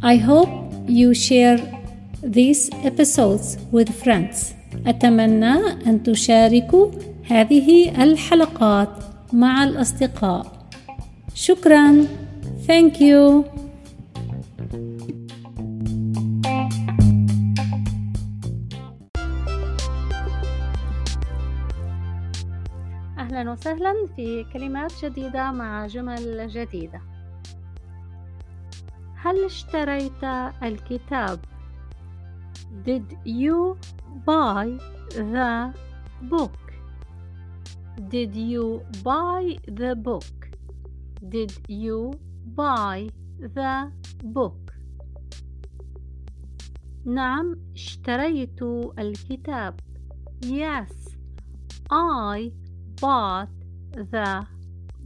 I hope you share these episodes with friends. أتمنى أن تشاركوا هذه الحلقات مع الأصدقاء. شكرا. Thank you. أهلا وسهلا في كلمات جديدة مع جمل جديدة هل اشتريت الكتاب Did you buy the book? Did you buy the book? Did you buy the book? نعم اشتريت الكتاب Yes I bought the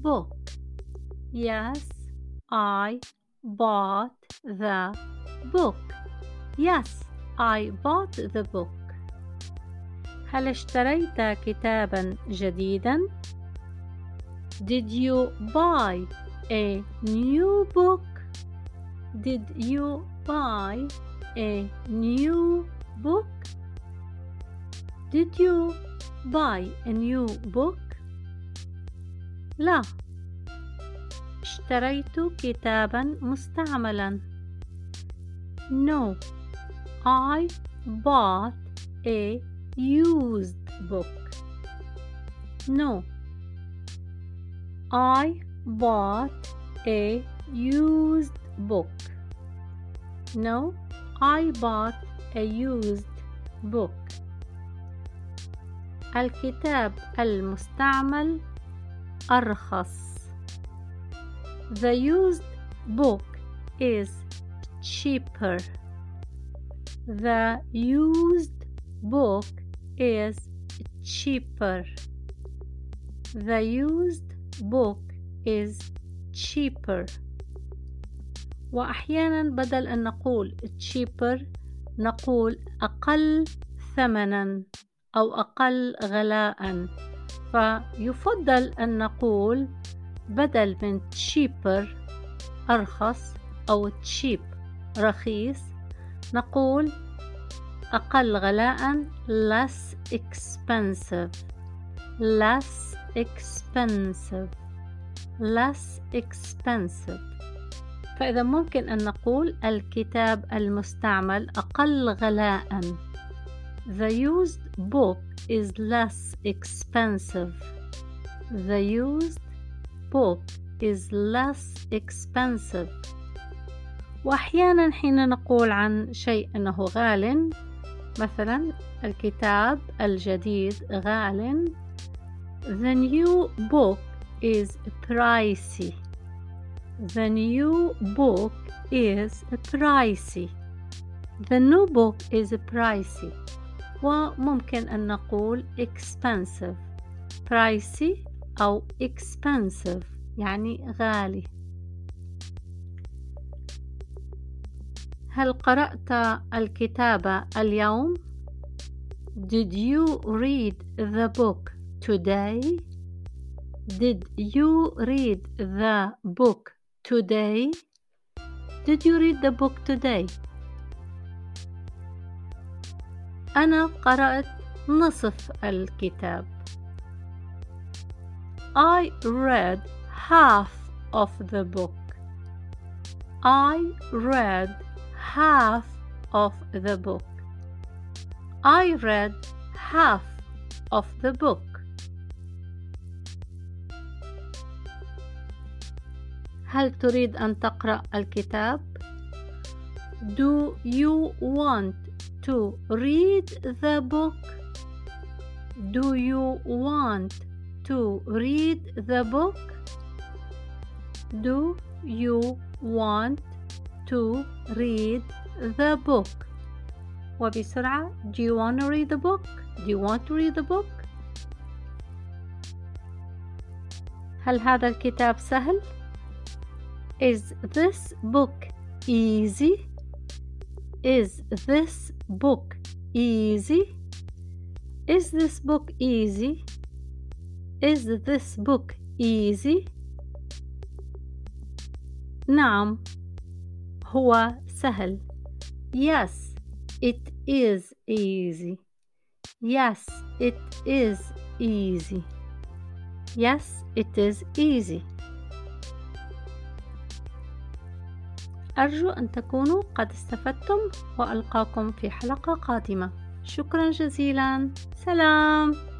book Yes I bought the book Yes I bought the book هل اشتريت كتابا جديدا Did you buy a new book Did you buy a new book Did you buy a new book لا اشتريت كتابا مستعملا No I bought a used book No I bought a used book No I bought a used book الكتاب المستعمل أرخص The used book is cheaper The used book is cheaper The used book is cheaper وأحيانا بدل أن نقول cheaper نقول أقل ثمنا أو أقل غلاء. فيفضل أن نقول بدل من cheaper أرخص أو cheap رخيص نقول أقل غلاء less expensive. less expensive. less expensive. فإذا ممكن أن نقول الكتاب المستعمل أقل غلاء. The used book is less expensive. The used book is less expensive. وأحيانا حين نقول عن شيء أنه غال مثلا الكتاب الجديد غال The new book is pricey. The new book is pricey. The new book is pricey. وممكن أن نقول expensive pricey أو expensive يعني غالي هل قرأت الكتاب اليوم؟ Did you read the book today? Did you read the book today? Did you read the book today? أنا قرأت نصف الكتاب. I read half of the book. I read half of the book. I read half of the book. هل تريد أن تقرأ الكتاب؟ Do you want to read the book? Do you want to read the book? Do you want to read the book? وبسرعة Do you want to read the book? Do you want to read the book? هل هذا الكتاب سهل؟ Is this book easy? Is this book easy? Is this book easy? Is this book easy? نعم هو سهل Yes it is easy Yes it is easy Yes it is easy أرجو أن تكونوا قد استفدتم وألقاكم في حلقة قادمة. شكرا جزيلا. سلام.